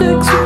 fix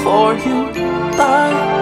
Before you die.